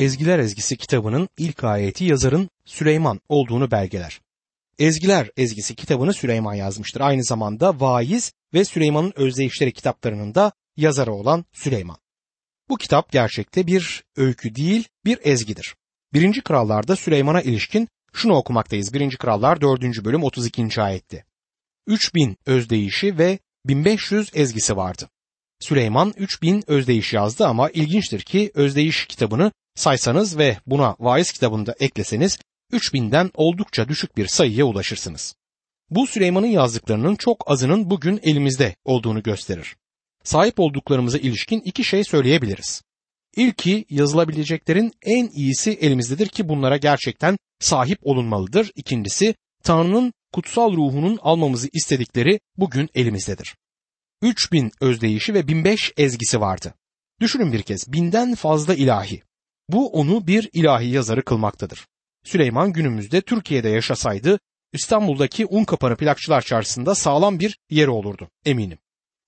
Ezgiler Ezgisi kitabının ilk ayeti yazarın Süleyman olduğunu belgeler. Ezgiler Ezgisi kitabını Süleyman yazmıştır. Aynı zamanda Vaiz ve Süleyman'ın Özdeyişleri kitaplarının da yazarı olan Süleyman. Bu kitap gerçekte bir öykü değil, bir ezgidir. Birinci Krallar'da Süleyman'a ilişkin şunu okumaktayız. Birinci Krallar 4. bölüm 32. ayette. 3000 özdeyişi ve 1500 ezgisi vardı. Süleyman 3000 özdeyiş yazdı ama ilginçtir ki özdeyiş kitabını saysanız ve buna vaiz kitabını da ekleseniz 3000'den oldukça düşük bir sayıya ulaşırsınız. Bu Süleyman'ın yazdıklarının çok azının bugün elimizde olduğunu gösterir. Sahip olduklarımıza ilişkin iki şey söyleyebiliriz. İlki yazılabileceklerin en iyisi elimizdedir ki bunlara gerçekten sahip olunmalıdır. İkincisi Tanrı'nın kutsal ruhunun almamızı istedikleri bugün elimizdedir. 3000 özdeyişi ve 1005 ezgisi vardı. Düşünün bir kez binden fazla ilahi. Bu onu bir ilahi yazarı kılmaktadır. Süleyman günümüzde Türkiye'de yaşasaydı İstanbul'daki Unkapanı plakçılar çarşısında sağlam bir yeri olurdu eminim.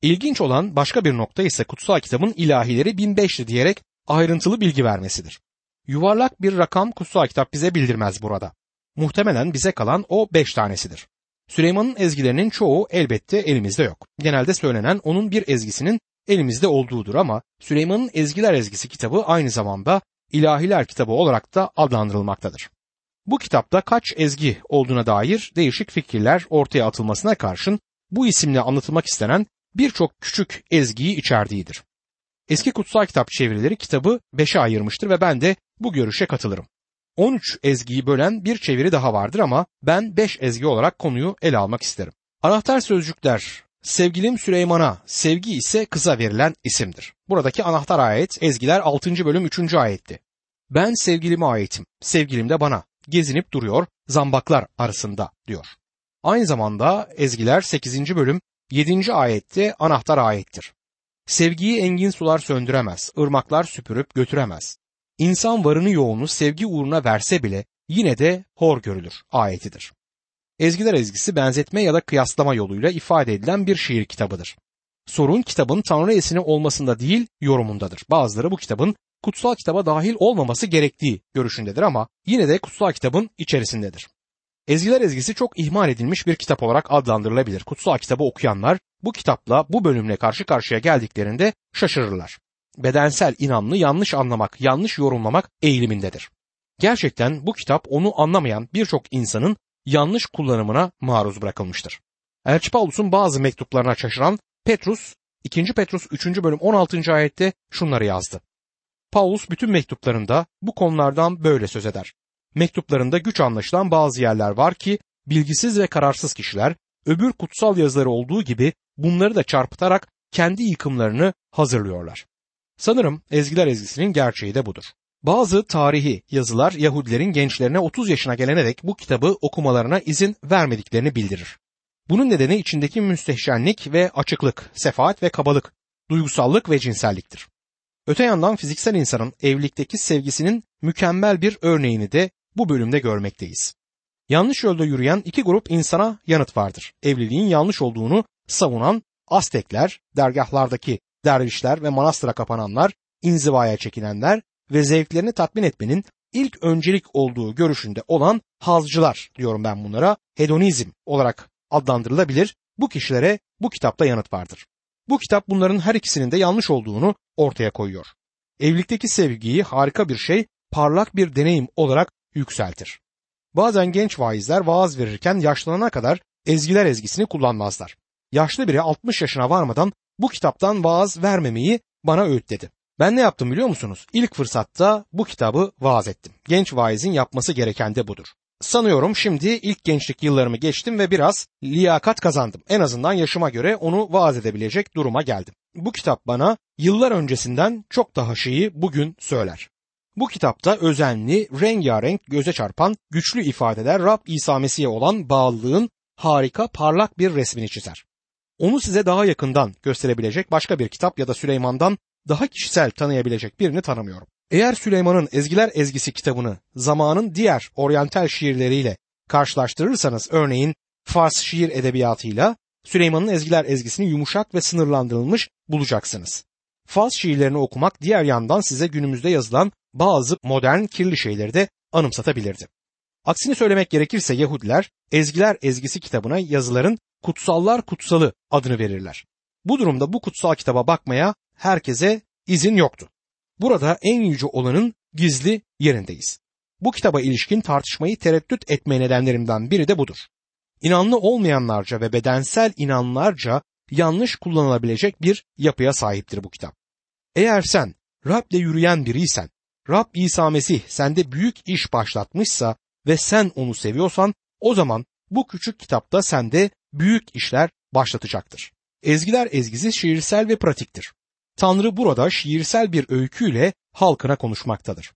İlginç olan başka bir nokta ise kutsal kitabın ilahileri 1005'ti diyerek ayrıntılı bilgi vermesidir. Yuvarlak bir rakam kutsal kitap bize bildirmez burada. Muhtemelen bize kalan o 5 tanesidir. Süleyman'ın ezgilerinin çoğu elbette elimizde yok. Genelde söylenen onun bir ezgisinin elimizde olduğudur ama Süleyman'ın Ezgiler Ezgisi kitabı aynı zamanda İlahiler kitabı olarak da adlandırılmaktadır. Bu kitapta kaç ezgi olduğuna dair değişik fikirler ortaya atılmasına karşın bu isimle anlatılmak istenen birçok küçük ezgiyi içerdiğidir. Eski kutsal kitap çevirileri kitabı beşe ayırmıştır ve ben de bu görüşe katılırım. 13 ezgiyi bölen bir çeviri daha vardır ama ben 5 ezgi olarak konuyu ele almak isterim. Anahtar sözcükler sevgilim Süleyman'a, sevgi ise kıza verilen isimdir. Buradaki anahtar ayet ezgiler 6. bölüm 3. ayetti. Ben sevgilime aitim, sevgilim de bana, gezinip duruyor zambaklar arasında diyor. Aynı zamanda ezgiler 8. bölüm 7. ayette anahtar ayettir. Sevgiyi engin sular söndüremez, ırmaklar süpürüp götüremez. İnsan varını yoğunu sevgi uğruna verse bile yine de hor görülür ayetidir. Ezgiler ezgisi benzetme ya da kıyaslama yoluyla ifade edilen bir şiir kitabıdır. Sorun kitabın Tanrı esini olmasında değil yorumundadır. Bazıları bu kitabın kutsal kitaba dahil olmaması gerektiği görüşündedir ama yine de kutsal kitabın içerisindedir. Ezgiler ezgisi çok ihmal edilmiş bir kitap olarak adlandırılabilir. Kutsal kitabı okuyanlar bu kitapla bu bölümle karşı karşıya geldiklerinde şaşırırlar. Bedensel inanlı yanlış anlamak, yanlış yorumlamak eğilimindedir. Gerçekten bu kitap onu anlamayan birçok insanın yanlış kullanımına maruz bırakılmıştır. Elçi Paulus'un bazı mektuplarına şaşıran Petrus 2. Petrus 3. bölüm 16. ayette şunları yazdı. Paulus bütün mektuplarında bu konulardan böyle söz eder. Mektuplarında güç anlaşılan bazı yerler var ki bilgisiz ve kararsız kişiler öbür kutsal yazıları olduğu gibi bunları da çarpıtarak kendi yıkımlarını hazırlıyorlar. Sanırım ezgiler ezgisinin gerçeği de budur. Bazı tarihi yazılar Yahudilerin gençlerine 30 yaşına gelene dek bu kitabı okumalarına izin vermediklerini bildirir. Bunun nedeni içindeki müstehcenlik ve açıklık, sefaat ve kabalık, duygusallık ve cinselliktir. Öte yandan fiziksel insanın evlilikteki sevgisinin mükemmel bir örneğini de bu bölümde görmekteyiz. Yanlış yolda yürüyen iki grup insana yanıt vardır. Evliliğin yanlış olduğunu savunan Aztekler, dergahlardaki dervişler ve manastıra kapananlar, inzivaya çekinenler ve zevklerini tatmin etmenin ilk öncelik olduğu görüşünde olan hazcılar diyorum ben bunlara hedonizm olarak adlandırılabilir. Bu kişilere bu kitapta yanıt vardır. Bu kitap bunların her ikisinin de yanlış olduğunu ortaya koyuyor. Evlilikteki sevgiyi harika bir şey, parlak bir deneyim olarak yükseltir. Bazen genç vaizler vaaz verirken yaşlanana kadar ezgiler ezgisini kullanmazlar. Yaşlı biri 60 yaşına varmadan bu kitaptan vaaz vermemeyi bana öğütledi. Ben ne yaptım biliyor musunuz? İlk fırsatta bu kitabı vaaz ettim. Genç vaizin yapması gereken de budur. Sanıyorum şimdi ilk gençlik yıllarımı geçtim ve biraz liyakat kazandım. En azından yaşıma göre onu vaaz edebilecek duruma geldim. Bu kitap bana yıllar öncesinden çok daha şeyi bugün söyler. Bu kitapta özenli, rengarenk, göze çarpan, güçlü ifadeler Rab İsa Mesih'e olan bağlılığın harika, parlak bir resmini çizer. Onu size daha yakından gösterebilecek başka bir kitap ya da Süleyman'dan daha kişisel tanıyabilecek birini tanımıyorum. Eğer Süleyman'ın Ezgiler Ezgisi kitabını zamanın diğer oryantal şiirleriyle karşılaştırırsanız örneğin Fars şiir edebiyatıyla Süleyman'ın Ezgiler Ezgisini yumuşak ve sınırlandırılmış bulacaksınız. Faz şiirlerini okumak diğer yandan size günümüzde yazılan bazı modern kirli şeyleri de anımsatabilirdi. Aksini söylemek gerekirse Yahudiler Ezgiler Ezgisi kitabına yazıların Kutsallar Kutsalı adını verirler. Bu durumda bu kutsal kitaba bakmaya herkese izin yoktu. Burada en yüce olanın gizli yerindeyiz. Bu kitaba ilişkin tartışmayı tereddüt etme nedenlerimden biri de budur. İnanlı olmayanlarca ve bedensel inanlarca yanlış kullanılabilecek bir yapıya sahiptir bu kitap. Eğer sen Rab'le yürüyen biriysen, Rab İsa Mesih sende büyük iş başlatmışsa ve sen onu seviyorsan o zaman bu küçük kitapta sende büyük işler başlatacaktır. Ezgiler ezgisi şiirsel ve pratiktir. Tanrı burada şiirsel bir öyküyle halkına konuşmaktadır.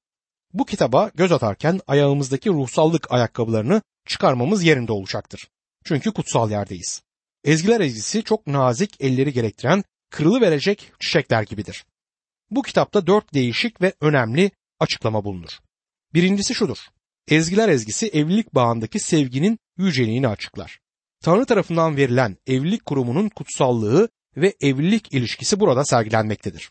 Bu kitaba göz atarken ayağımızdaki ruhsallık ayakkabılarını çıkarmamız yerinde olacaktır. Çünkü kutsal yerdeyiz. Ezgiler ezgisi çok nazik elleri gerektiren kırılı verecek çiçekler gibidir. Bu kitapta dört değişik ve önemli açıklama bulunur. Birincisi şudur. Ezgiler ezgisi evlilik bağındaki sevginin yüceliğini açıklar. Tanrı tarafından verilen evlilik kurumunun kutsallığı ve evlilik ilişkisi burada sergilenmektedir.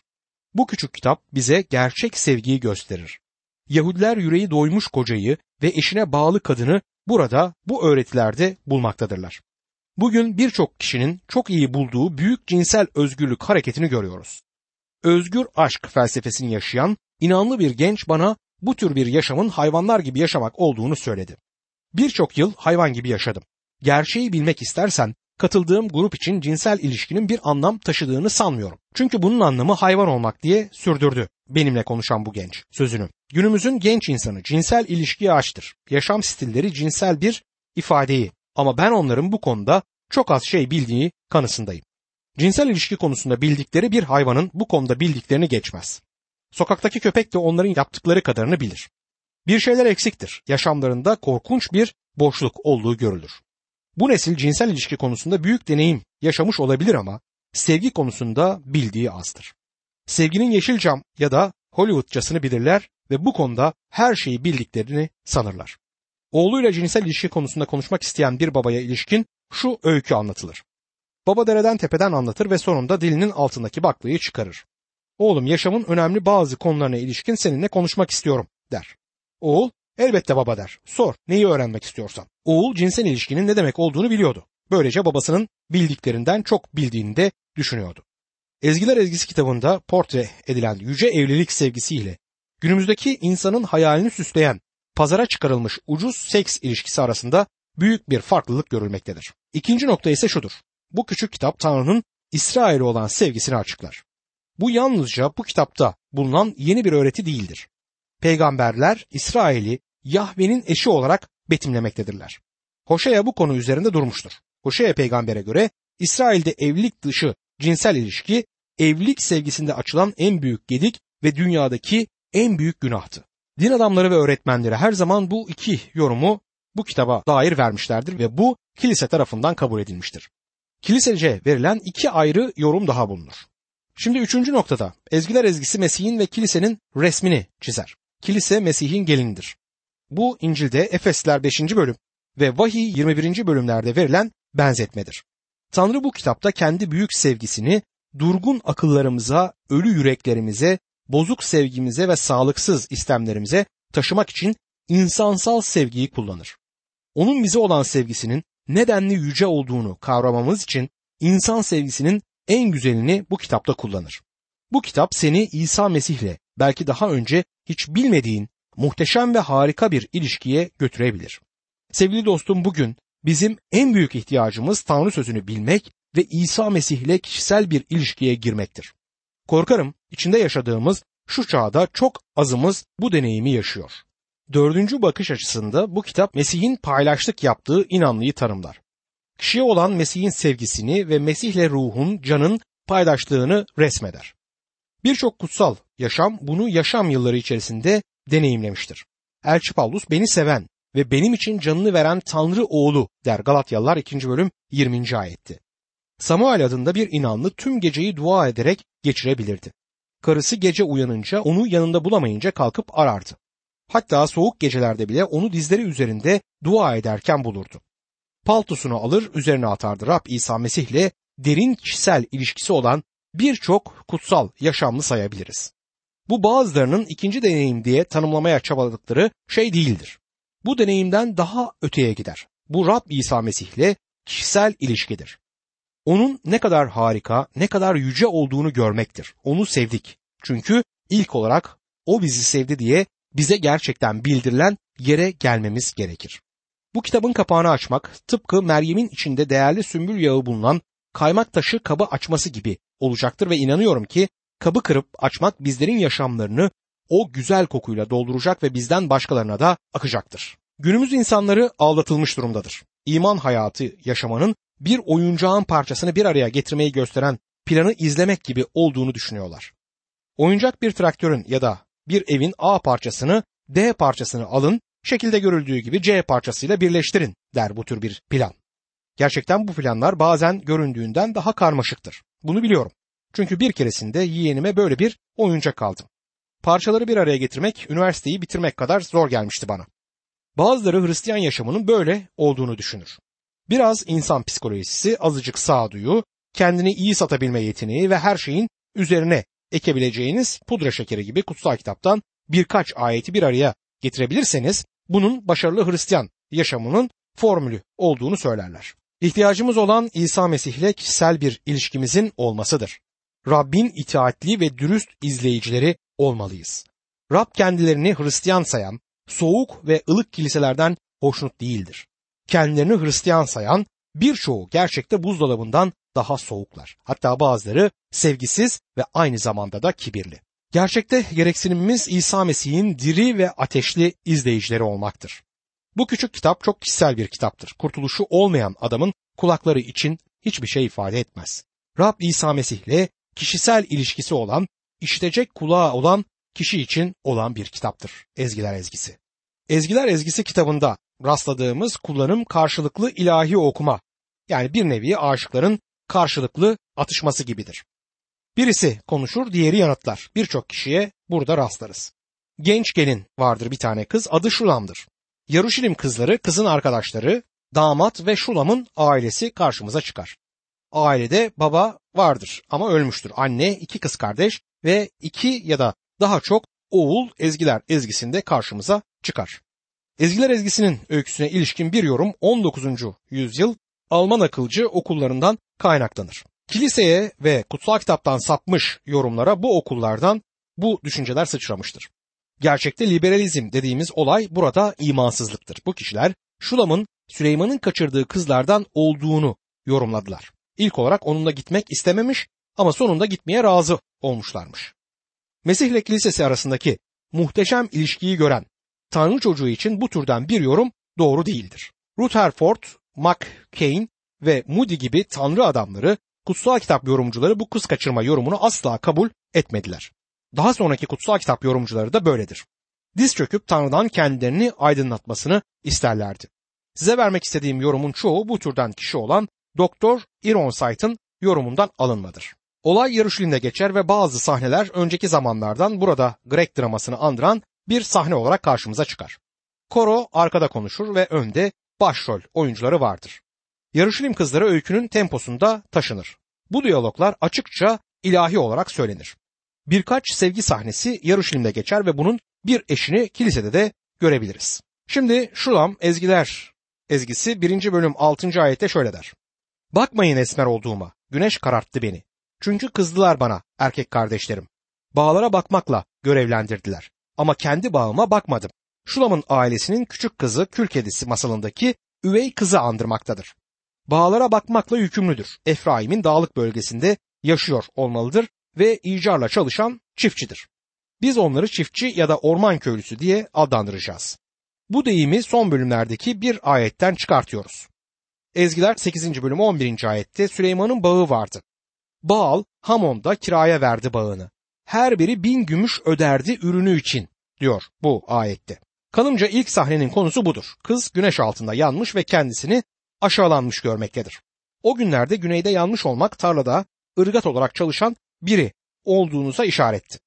Bu küçük kitap bize gerçek sevgiyi gösterir. Yahudiler yüreği doymuş kocayı ve eşine bağlı kadını burada bu öğretilerde bulmaktadırlar. Bugün birçok kişinin çok iyi bulduğu büyük cinsel özgürlük hareketini görüyoruz. Özgür aşk felsefesini yaşayan inanlı bir genç bana bu tür bir yaşamın hayvanlar gibi yaşamak olduğunu söyledi. Birçok yıl hayvan gibi yaşadım. Gerçeği bilmek istersen katıldığım grup için cinsel ilişkinin bir anlam taşıdığını sanmıyorum. Çünkü bunun anlamı hayvan olmak diye sürdürdü benimle konuşan bu genç sözünü. Günümüzün genç insanı cinsel ilişkiye açtır. Yaşam stilleri cinsel bir ifadeyi ama ben onların bu konuda çok az şey bildiği kanısındayım. Cinsel ilişki konusunda bildikleri bir hayvanın bu konuda bildiklerini geçmez. Sokaktaki köpek de onların yaptıkları kadarını bilir. Bir şeyler eksiktir. Yaşamlarında korkunç bir boşluk olduğu görülür. Bu nesil cinsel ilişki konusunda büyük deneyim yaşamış olabilir ama sevgi konusunda bildiği azdır. Sevginin yeşil cam ya da Hollywoodcasını bilirler ve bu konuda her şeyi bildiklerini sanırlar. Oğluyla cinsel ilişki konusunda konuşmak isteyen bir babaya ilişkin şu öykü anlatılır. Baba dereden tepeden anlatır ve sonunda dilinin altındaki baklayı çıkarır. Oğlum yaşamın önemli bazı konularına ilişkin seninle konuşmak istiyorum der. Oğul elbette baba der. Sor neyi öğrenmek istiyorsan. Oğul cinsel ilişkinin ne demek olduğunu biliyordu. Böylece babasının bildiklerinden çok bildiğini de düşünüyordu. Ezgiler Ezgisi kitabında portre edilen yüce evlilik sevgisiyle günümüzdeki insanın hayalini süsleyen pazara çıkarılmış ucuz seks ilişkisi arasında büyük bir farklılık görülmektedir. İkinci nokta ise şudur. Bu küçük kitap Tanrı'nın İsrail'e olan sevgisini açıklar. Bu yalnızca bu kitapta bulunan yeni bir öğreti değildir. Peygamberler İsrail'i Yahve'nin eşi olarak betimlemektedirler. Hoşea bu konu üzerinde durmuştur. Hoşea peygambere göre İsrail'de evlilik dışı cinsel ilişki evlilik sevgisinde açılan en büyük gedik ve dünyadaki en büyük günahtı. Din adamları ve öğretmenleri her zaman bu iki yorumu bu kitaba dair vermişlerdir ve bu kilise tarafından kabul edilmiştir. Kilisece verilen iki ayrı yorum daha bulunur. Şimdi üçüncü noktada ezgiler ezgisi Mesih'in ve kilisenin resmini çizer. Kilise Mesih'in gelinidir. Bu İncil'de Efesler 5. bölüm ve Vahiy 21. bölümlerde verilen benzetmedir. Tanrı bu kitapta kendi büyük sevgisini durgun akıllarımıza, ölü yüreklerimize, bozuk sevgimize ve sağlıksız istemlerimize taşımak için insansal sevgiyi kullanır. Onun bize olan sevgisinin nedenli yüce olduğunu kavramamız için insan sevgisinin en güzelini bu kitapta kullanır. Bu kitap seni İsa Mesih'le belki daha önce hiç bilmediğin muhteşem ve harika bir ilişkiye götürebilir. Sevgili dostum bugün bizim en büyük ihtiyacımız Tanrı sözünü bilmek ve İsa Mesih ile kişisel bir ilişkiye girmektir. Korkarım içinde yaşadığımız şu çağda çok azımız bu deneyimi yaşıyor. Dördüncü bakış açısında bu kitap Mesih'in paylaştık yaptığı inanlıyı tanımlar. Kişiye olan Mesih'in sevgisini ve Mesih'le ruhun, canın paylaştığını resmeder. Birçok kutsal yaşam bunu yaşam yılları içerisinde deneyimlemiştir. Elçi Paulus beni seven ve benim için canını veren Tanrı oğlu der Galatyalılar 2. bölüm 20. ayetti. Samuel adında bir inanlı tüm geceyi dua ederek geçirebilirdi. Karısı gece uyanınca onu yanında bulamayınca kalkıp arardı. Hatta soğuk gecelerde bile onu dizleri üzerinde dua ederken bulurdu. Paltosunu alır üzerine atardı Rab İsa Mesih'le derin kişisel ilişkisi olan birçok kutsal yaşamlı sayabiliriz. Bu bazılarının ikinci deneyim diye tanımlamaya çabaladıkları şey değildir. Bu deneyimden daha öteye gider. Bu Rab İsa Mesih'le kişisel ilişkidir. Onun ne kadar harika, ne kadar yüce olduğunu görmektir. Onu sevdik. Çünkü ilk olarak o bizi sevdi diye bize gerçekten bildirilen yere gelmemiz gerekir. Bu kitabın kapağını açmak tıpkı Meryem'in içinde değerli sümbül yağı bulunan kaymak taşı kabı açması gibi olacaktır ve inanıyorum ki kabı kırıp açmak bizlerin yaşamlarını o güzel kokuyla dolduracak ve bizden başkalarına da akacaktır. Günümüz insanları aldatılmış durumdadır. İman hayatı yaşamanın bir oyuncağın parçasını bir araya getirmeyi gösteren planı izlemek gibi olduğunu düşünüyorlar. Oyuncak bir traktörün ya da bir evin A parçasını D parçasını alın, şekilde görüldüğü gibi C parçasıyla birleştirin der bu tür bir plan. Gerçekten bu planlar bazen göründüğünden daha karmaşıktır. Bunu biliyorum. Çünkü bir keresinde yeğenime böyle bir oyuncak aldım. Parçaları bir araya getirmek, üniversiteyi bitirmek kadar zor gelmişti bana. Bazıları Hristiyan yaşamının böyle olduğunu düşünür. Biraz insan psikolojisi, azıcık sağduyu, kendini iyi satabilme yeteneği ve her şeyin üzerine ekebileceğiniz pudra şekeri gibi kutsal kitaptan birkaç ayeti bir araya getirebilirseniz bunun başarılı Hristiyan yaşamının formülü olduğunu söylerler. İhtiyacımız olan İsa Mesih ile kişisel bir ilişkimizin olmasıdır. Rabbin itaatli ve dürüst izleyicileri olmalıyız. Rab kendilerini Hristiyan sayan, soğuk ve ılık kiliselerden hoşnut değildir. Kendilerini Hristiyan sayan birçoğu gerçekte buzdolabından daha soğuklar. Hatta bazıları sevgisiz ve aynı zamanda da kibirli. Gerçekte gereksinimimiz İsa Mesih'in diri ve ateşli izleyicileri olmaktır. Bu küçük kitap çok kişisel bir kitaptır. Kurtuluşu olmayan adamın kulakları için hiçbir şey ifade etmez. Rab İsa Mesih'le kişisel ilişkisi olan, işitecek kulağı olan kişi için olan bir kitaptır. Ezgiler Ezgisi. Ezgiler Ezgisi kitabında rastladığımız kullanım karşılıklı ilahi okuma. Yani bir nevi aşıkların karşılıklı atışması gibidir. Birisi konuşur, diğeri yanıtlar. Birçok kişiye burada rastlarız. Genç gelin vardır bir tane kız, adı Şulam'dır. Yaruşilim kızları, kızın arkadaşları, damat ve Şulam'ın ailesi karşımıza çıkar. Ailede baba vardır ama ölmüştür. Anne, iki kız kardeş ve iki ya da daha çok oğul ezgiler ezgisinde karşımıza çıkar. Ezgiler ezgisinin öyküsüne ilişkin bir yorum 19. yüzyıl Alman akılcı okullarından kaynaklanır. Kiliseye ve kutsal kitaptan sapmış yorumlara bu okullardan bu düşünceler sıçramıştır. Gerçekte liberalizm dediğimiz olay burada imansızlıktır. Bu kişiler Şulam'ın Süleyman'ın kaçırdığı kızlardan olduğunu yorumladılar. İlk olarak onunla gitmek istememiş ama sonunda gitmeye razı olmuşlarmış. Mesih ile kilisesi arasındaki muhteşem ilişkiyi gören Tanrı çocuğu için bu türden bir yorum doğru değildir. Rutherford, McCain ve Moody gibi Tanrı adamları kutsal kitap yorumcuları bu kız kaçırma yorumunu asla kabul etmediler. Daha sonraki kutsal kitap yorumcuları da böyledir. Diz çöküp Tanrı'dan kendilerini aydınlatmasını isterlerdi. Size vermek istediğim yorumun çoğu bu türden kişi olan Doktor Ironsite'ın yorumundan alınmadır. Olay Yarışilim'de geçer ve bazı sahneler önceki zamanlardan burada Grek dramasını andıran bir sahne olarak karşımıza çıkar. Koro arkada konuşur ve önde başrol oyuncuları vardır. Yarışilim kızları öykünün temposunda taşınır. Bu diyaloglar açıkça ilahi olarak söylenir. Birkaç sevgi sahnesi Yarışilim'de geçer ve bunun bir eşini kilisede de görebiliriz. Şimdi Şulam ezgiler ezgisi 1. bölüm 6. ayette şöyle der. Bakmayın esmer olduğuma, güneş kararttı beni. Çünkü kızdılar bana erkek kardeşlerim. Bağlara bakmakla görevlendirdiler. Ama kendi bağıma bakmadım. Şulam'ın ailesinin küçük kızı kül kedisi masalındaki üvey kızı andırmaktadır. Bağlara bakmakla yükümlüdür. Efraim'in dağlık bölgesinde yaşıyor olmalıdır ve icarla çalışan çiftçidir. Biz onları çiftçi ya da orman köylüsü diye adlandıracağız. Bu deyimi son bölümlerdeki bir ayetten çıkartıyoruz. Ezgiler 8. bölüm 11. ayette Süleyman'ın bağı vardı. Baal Hamon'da kiraya verdi bağını. Her biri bin gümüş öderdi ürünü için diyor bu ayette. Kanımca ilk sahnenin konusu budur. Kız güneş altında yanmış ve kendisini aşağılanmış görmektedir. O günlerde güneyde yanmış olmak tarlada ırgat olarak çalışan biri olduğunuza işaretti.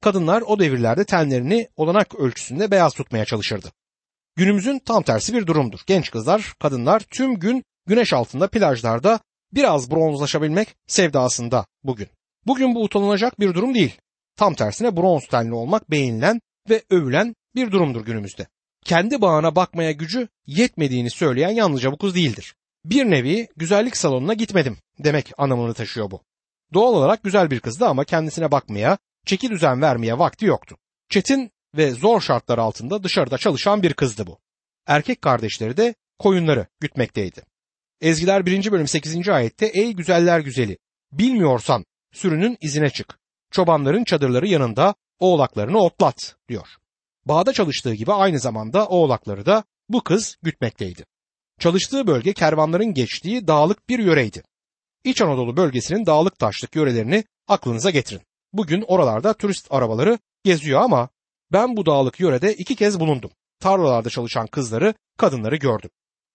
Kadınlar o devirlerde tenlerini olanak ölçüsünde beyaz tutmaya çalışırdı. Günümüzün tam tersi bir durumdur. Genç kızlar, kadınlar tüm gün güneş altında plajlarda biraz bronzlaşabilmek sevdasında bugün. Bugün bu utanılacak bir durum değil. Tam tersine bronz tenli olmak beğenilen ve övülen bir durumdur günümüzde. Kendi bağına bakmaya gücü yetmediğini söyleyen yalnızca bu kız değildir. Bir nevi güzellik salonuna gitmedim demek anlamını taşıyor bu. Doğal olarak güzel bir kızdı ama kendisine bakmaya, çeki düzen vermeye vakti yoktu. Çetin ve zor şartlar altında dışarıda çalışan bir kızdı bu. Erkek kardeşleri de koyunları gütmekteydi. Ezgiler 1. bölüm 8. ayette ey güzeller güzeli bilmiyorsan sürünün izine çık. Çobanların çadırları yanında oğlaklarını otlat diyor. Bağda çalıştığı gibi aynı zamanda oğlakları da bu kız gütmekteydi. Çalıştığı bölge kervanların geçtiği dağlık bir yöreydi. İç Anadolu bölgesinin dağlık taşlık yörelerini aklınıza getirin. Bugün oralarda turist arabaları geziyor ama ben bu dağlık yörede iki kez bulundum. Tarlalarda çalışan kızları, kadınları gördüm.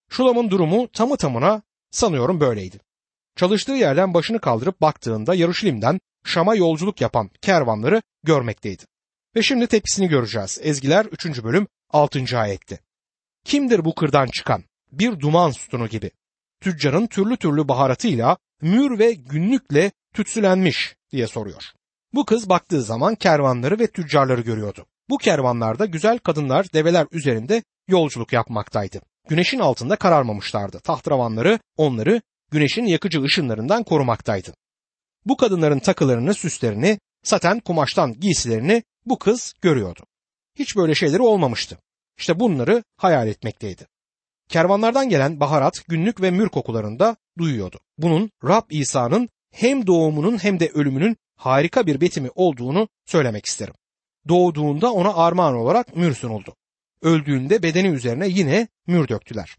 Şulam'ın durumu tamı tamına sanıyorum böyleydi. Çalıştığı yerden başını kaldırıp baktığında Yaruşilim'den Şam'a yolculuk yapan kervanları görmekteydi. Ve şimdi tepkisini göreceğiz. Ezgiler 3. bölüm 6. ayette. Kimdir bu kırdan çıkan? Bir duman sütunu gibi. Tüccarın türlü türlü baharatıyla, mür ve günlükle tütsülenmiş diye soruyor. Bu kız baktığı zaman kervanları ve tüccarları görüyordu. Bu kervanlarda güzel kadınlar develer üzerinde yolculuk yapmaktaydı. Güneşin altında kararmamışlardı. Tahtravanları onları güneşin yakıcı ışınlarından korumaktaydı. Bu kadınların takılarını, süslerini, saten kumaştan giysilerini bu kız görüyordu. Hiç böyle şeyleri olmamıştı. İşte bunları hayal etmekteydi. Kervanlardan gelen baharat, günlük ve mür kokularını da duyuyordu. Bunun Rab İsa'nın hem doğumunun hem de ölümünün harika bir betimi olduğunu söylemek isterim. Doğduğunda ona armağan olarak mür sunuldu. Öldüğünde bedeni üzerine yine mür döktüler.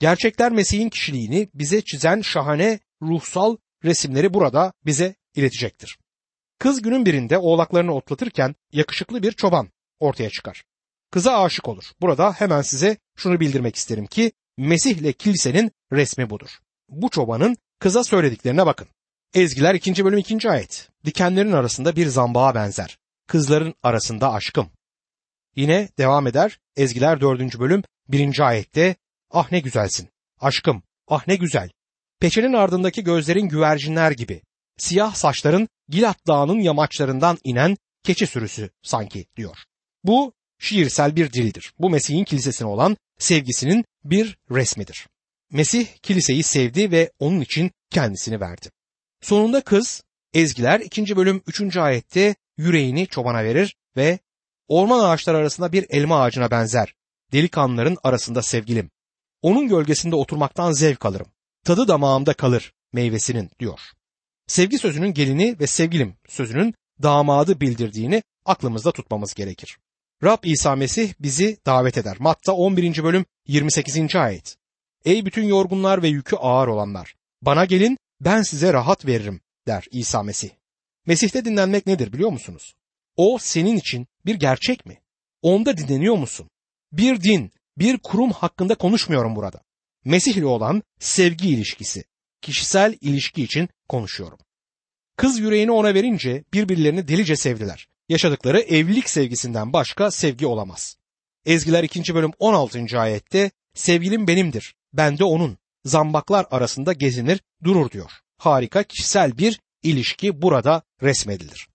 Gerçekler Mesih'in kişiliğini bize çizen şahane ruhsal resimleri burada bize iletecektir. Kız günün birinde oğlaklarını otlatırken yakışıklı bir çoban ortaya çıkar. Kıza aşık olur. Burada hemen size şunu bildirmek isterim ki Mesih ile kilisenin resmi budur. Bu çobanın kıza söylediklerine bakın. Ezgiler 2. bölüm 2. ayet. Dikenlerin arasında bir zambağa benzer. Kızların arasında aşkım. Yine devam eder. Ezgiler 4. bölüm 1. ayette Ah ne güzelsin. Aşkım. Ah ne güzel. Peçenin ardındaki gözlerin güvercinler gibi. Siyah saçların Gilat Dağı'nın yamaçlarından inen keçi sürüsü sanki diyor. Bu şiirsel bir dildir. Bu Mesih'in kilisesine olan sevgisinin bir resmidir. Mesih kiliseyi sevdi ve onun için kendisini verdi. Sonunda kız Ezgiler 2. bölüm 3. ayette yüreğini çobana verir ve orman ağaçları arasında bir elma ağacına benzer. Delikanlıların arasında sevgilim. Onun gölgesinde oturmaktan zevk alırım. Tadı damağımda kalır meyvesinin diyor. Sevgi sözünün gelini ve sevgilim sözünün damadı bildirdiğini aklımızda tutmamız gerekir. Rab İsa Mesih bizi davet eder. Matta 11. bölüm 28. ayet. Ey bütün yorgunlar ve yükü ağır olanlar, bana gelin ben size rahat veririm der İsa Mesih. Mesih'te dinlenmek nedir biliyor musunuz? O senin için bir gerçek mi? Onda dinleniyor musun? Bir din, bir kurum hakkında konuşmuyorum burada. Mesih ile olan sevgi ilişkisi, kişisel ilişki için konuşuyorum. Kız yüreğini ona verince birbirlerini delice sevdiler. Yaşadıkları evlilik sevgisinden başka sevgi olamaz. Ezgiler 2. bölüm 16. ayette sevgilim benimdir, ben de onun. Zambaklar arasında gezinir, durur diyor. Harika kişisel bir ilişki burada resmedilir.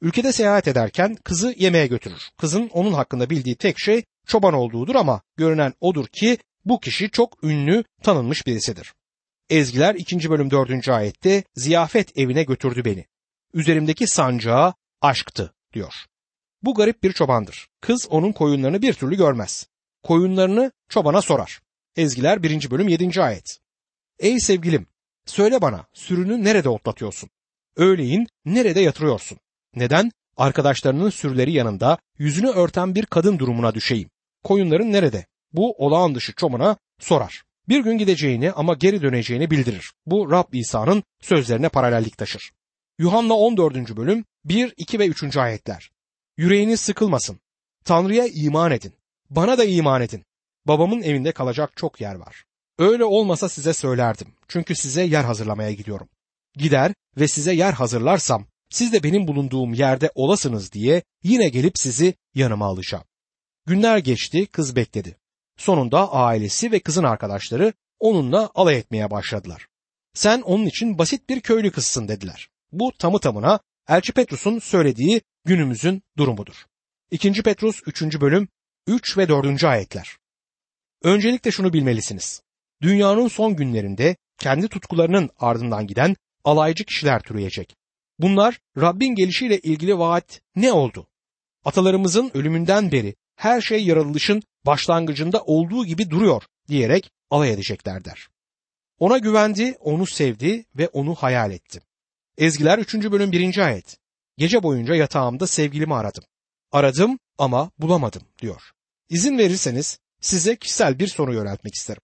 Ülkede seyahat ederken kızı yemeğe götürür. Kızın onun hakkında bildiği tek şey çoban olduğudur ama görünen odur ki bu kişi çok ünlü, tanınmış birisidir. Ezgiler 2. bölüm 4. ayette ziyafet evine götürdü beni. Üzerimdeki sancağı aşktı diyor. Bu garip bir çobandır. Kız onun koyunlarını bir türlü görmez. Koyunlarını çobana sorar. Ezgiler 1. bölüm 7. ayet. Ey sevgilim, söyle bana sürünü nerede otlatıyorsun? Öğleyin nerede yatırıyorsun? Neden? Arkadaşlarının sürüleri yanında yüzünü örten bir kadın durumuna düşeyim. Koyunların nerede? Bu olağan dışı çobana sorar. Bir gün gideceğini ama geri döneceğini bildirir. Bu Rab İsa'nın sözlerine paralellik taşır. Yuhanna 14. bölüm 1, 2 ve 3. ayetler. Yüreğiniz sıkılmasın. Tanrı'ya iman edin. Bana da iman edin. Babamın evinde kalacak çok yer var. Öyle olmasa size söylerdim. Çünkü size yer hazırlamaya gidiyorum. Gider ve size yer hazırlarsam siz de benim bulunduğum yerde olasınız diye yine gelip sizi yanıma alacağım. Günler geçti, kız bekledi. Sonunda ailesi ve kızın arkadaşları onunla alay etmeye başladılar. Sen onun için basit bir köylü kızsın dediler. Bu tamı tamına Elçi Petrus'un söylediği günümüzün durumudur. 2. Petrus 3. bölüm 3 ve 4. ayetler. Öncelikle şunu bilmelisiniz. Dünyanın son günlerinde kendi tutkularının ardından giden alaycı kişiler türeyecek. Bunlar Rabbin gelişiyle ilgili vaat ne oldu? Atalarımızın ölümünden beri her şey yaratılışın başlangıcında olduğu gibi duruyor diyerek alay edecekler Ona güvendi, onu sevdi ve onu hayal etti. Ezgiler 3. bölüm 1. ayet. Gece boyunca yatağımda sevgilimi aradım. Aradım ama bulamadım diyor. İzin verirseniz size kişisel bir soru yöneltmek isterim.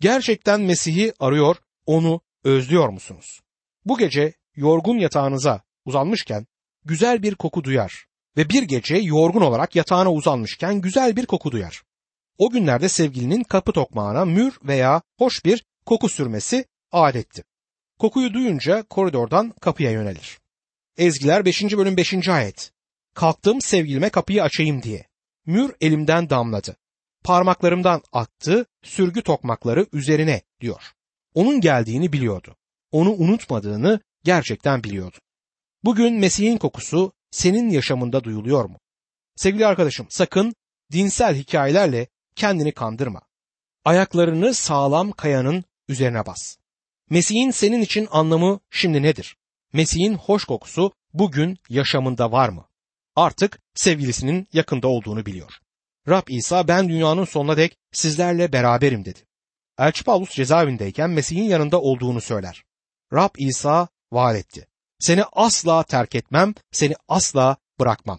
Gerçekten Mesih'i arıyor, onu özlüyor musunuz? Bu gece yorgun yatağınıza uzanmışken güzel bir koku duyar ve bir gece yorgun olarak yatağına uzanmışken güzel bir koku duyar. O günlerde sevgilinin kapı tokmağına mür veya hoş bir koku sürmesi adetti. Kokuyu duyunca koridordan kapıya yönelir. Ezgiler 5. bölüm 5. ayet. Kalktım sevgilime kapıyı açayım diye. Mür elimden damladı. Parmaklarımdan attı, sürgü tokmakları üzerine diyor. Onun geldiğini biliyordu. Onu unutmadığını gerçekten biliyordu. Bugün Mesih'in kokusu senin yaşamında duyuluyor mu? Sevgili arkadaşım sakın dinsel hikayelerle kendini kandırma. Ayaklarını sağlam kayanın üzerine bas. Mesih'in senin için anlamı şimdi nedir? Mesih'in hoş kokusu bugün yaşamında var mı? Artık sevgilisinin yakında olduğunu biliyor. Rab İsa ben dünyanın sonuna dek sizlerle beraberim dedi. Elçi Paulus cezaevindeyken Mesih'in yanında olduğunu söyler. Rab İsa vaat etti. Seni asla terk etmem, seni asla bırakmam.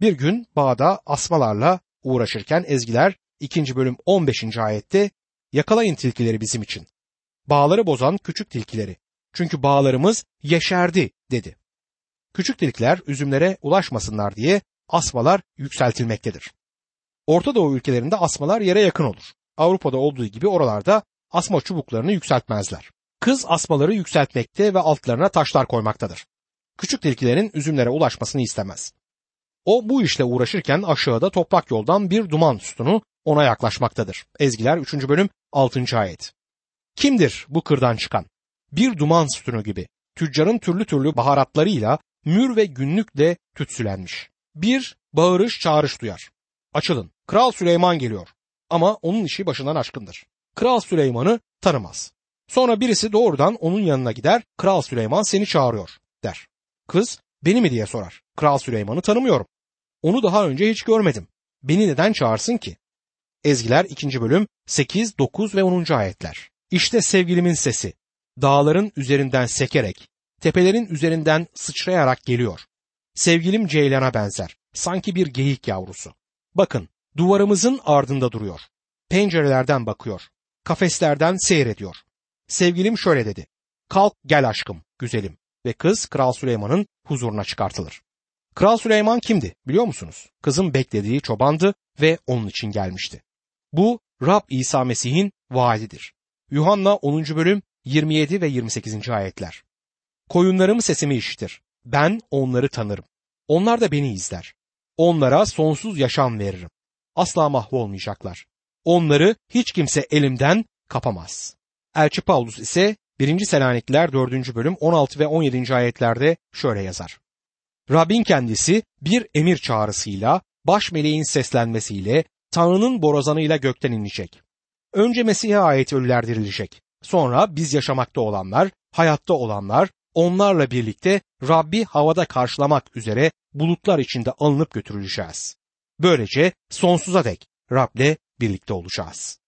Bir gün bağda asmalarla uğraşırken ezgiler 2. bölüm 15. ayette yakalayın tilkileri bizim için. Bağları bozan küçük tilkileri. Çünkü bağlarımız yeşerdi dedi. Küçük tilkiler üzümlere ulaşmasınlar diye asmalar yükseltilmektedir. Orta Doğu ülkelerinde asmalar yere yakın olur. Avrupa'da olduğu gibi oralarda asma çubuklarını yükseltmezler. Kız asmaları yükseltmekte ve altlarına taşlar koymaktadır. Küçük tilkilerin üzümlere ulaşmasını istemez. O bu işle uğraşırken aşağıda toprak yoldan bir duman sütunu ona yaklaşmaktadır. Ezgiler 3. bölüm 6. ayet. Kimdir bu kırdan çıkan? Bir duman sütunu gibi tüccarın türlü türlü baharatlarıyla mür ve günlükle tütsülenmiş. Bir bağırış çağrış duyar. Açılın, Kral Süleyman geliyor. Ama onun işi başından aşkındır. Kral Süleyman'ı tanımaz. Sonra birisi doğrudan onun yanına gider, Kral Süleyman seni çağırıyor der. Kız beni mi diye sorar. Kral Süleyman'ı tanımıyorum. Onu daha önce hiç görmedim. Beni neden çağırsın ki? Ezgiler 2. bölüm 8, 9 ve 10. ayetler. İşte sevgilimin sesi. Dağların üzerinden sekerek, tepelerin üzerinden sıçrayarak geliyor. Sevgilim ceylana benzer. Sanki bir geyik yavrusu. Bakın, duvarımızın ardında duruyor. Pencerelerden bakıyor. Kafeslerden seyrediyor. Sevgilim şöyle dedi. Kalk gel aşkım, güzelim. Ve kız Kral Süleyman'ın huzuruna çıkartılır. Kral Süleyman kimdi biliyor musunuz? Kızın beklediği çobandı ve onun için gelmişti. Bu Rab İsa Mesih'in vaadidir. Yuhanna 10. bölüm 27 ve 28. ayetler. Koyunlarım sesimi işitir. Ben onları tanırım. Onlar da beni izler. Onlara sonsuz yaşam veririm. Asla mahvolmayacaklar. Onları hiç kimse elimden kapamaz. Elçi Paulus ise 1. Selanikliler 4. bölüm 16 ve 17. ayetlerde şöyle yazar. Rabbin kendisi bir emir çağrısıyla, baş meleğin seslenmesiyle, Tanrı'nın borazanıyla gökten inecek. Önce Mesih'e ait ölüler dirilecek. Sonra biz yaşamakta olanlar, hayatta olanlar, onlarla birlikte Rabbi havada karşılamak üzere bulutlar içinde alınıp götürüleceğiz. Böylece sonsuza dek Rab'le birlikte olacağız.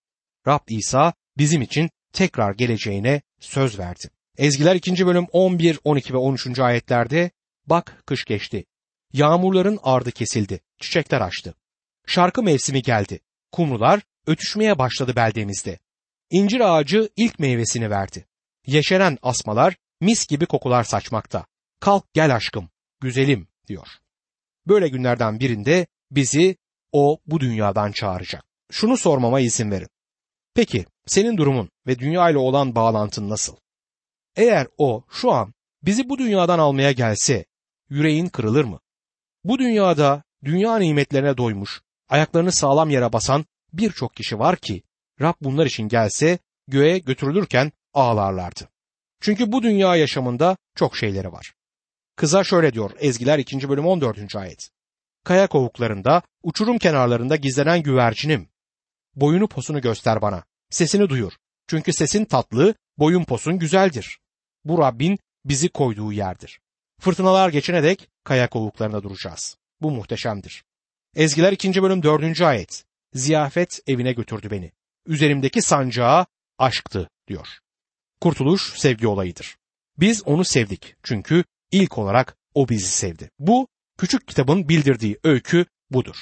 Rab İsa bizim için tekrar geleceğine söz verdi. Ezgiler 2. bölüm 11, 12 ve 13. ayetlerde bak kış geçti. Yağmurların ardı kesildi. Çiçekler açtı. Şarkı mevsimi geldi. Kumrular ötüşmeye başladı beldemizde. İncir ağacı ilk meyvesini verdi. Yeşeren asmalar mis gibi kokular saçmakta. Kalk gel aşkım, güzelim diyor. Böyle günlerden birinde bizi o bu dünyadan çağıracak. Şunu sormama izin verin. Peki senin durumun ve dünya ile olan bağlantın nasıl? Eğer o şu an bizi bu dünyadan almaya gelse yüreğin kırılır mı? Bu dünyada dünya nimetlerine doymuş, ayaklarını sağlam yere basan birçok kişi var ki Rab bunlar için gelse göğe götürülürken ağlarlardı. Çünkü bu dünya yaşamında çok şeyleri var. Kıza şöyle diyor Ezgiler 2. bölüm 14. ayet. Kaya kovuklarında, uçurum kenarlarında gizlenen güvercinim. Boyunu posunu göster bana. Sesini duyur. Çünkü sesin tatlı, boyun posun güzeldir. Bu Rabbin bizi koyduğu yerdir. Fırtınalar geçene dek kaya kovuklarında duracağız. Bu muhteşemdir. Ezgiler 2. bölüm 4. ayet. Ziyafet evine götürdü beni. Üzerimdeki sancağı aşktı diyor. Kurtuluş sevgi olayıdır. Biz onu sevdik çünkü ilk olarak o bizi sevdi. Bu küçük kitabın bildirdiği öykü budur.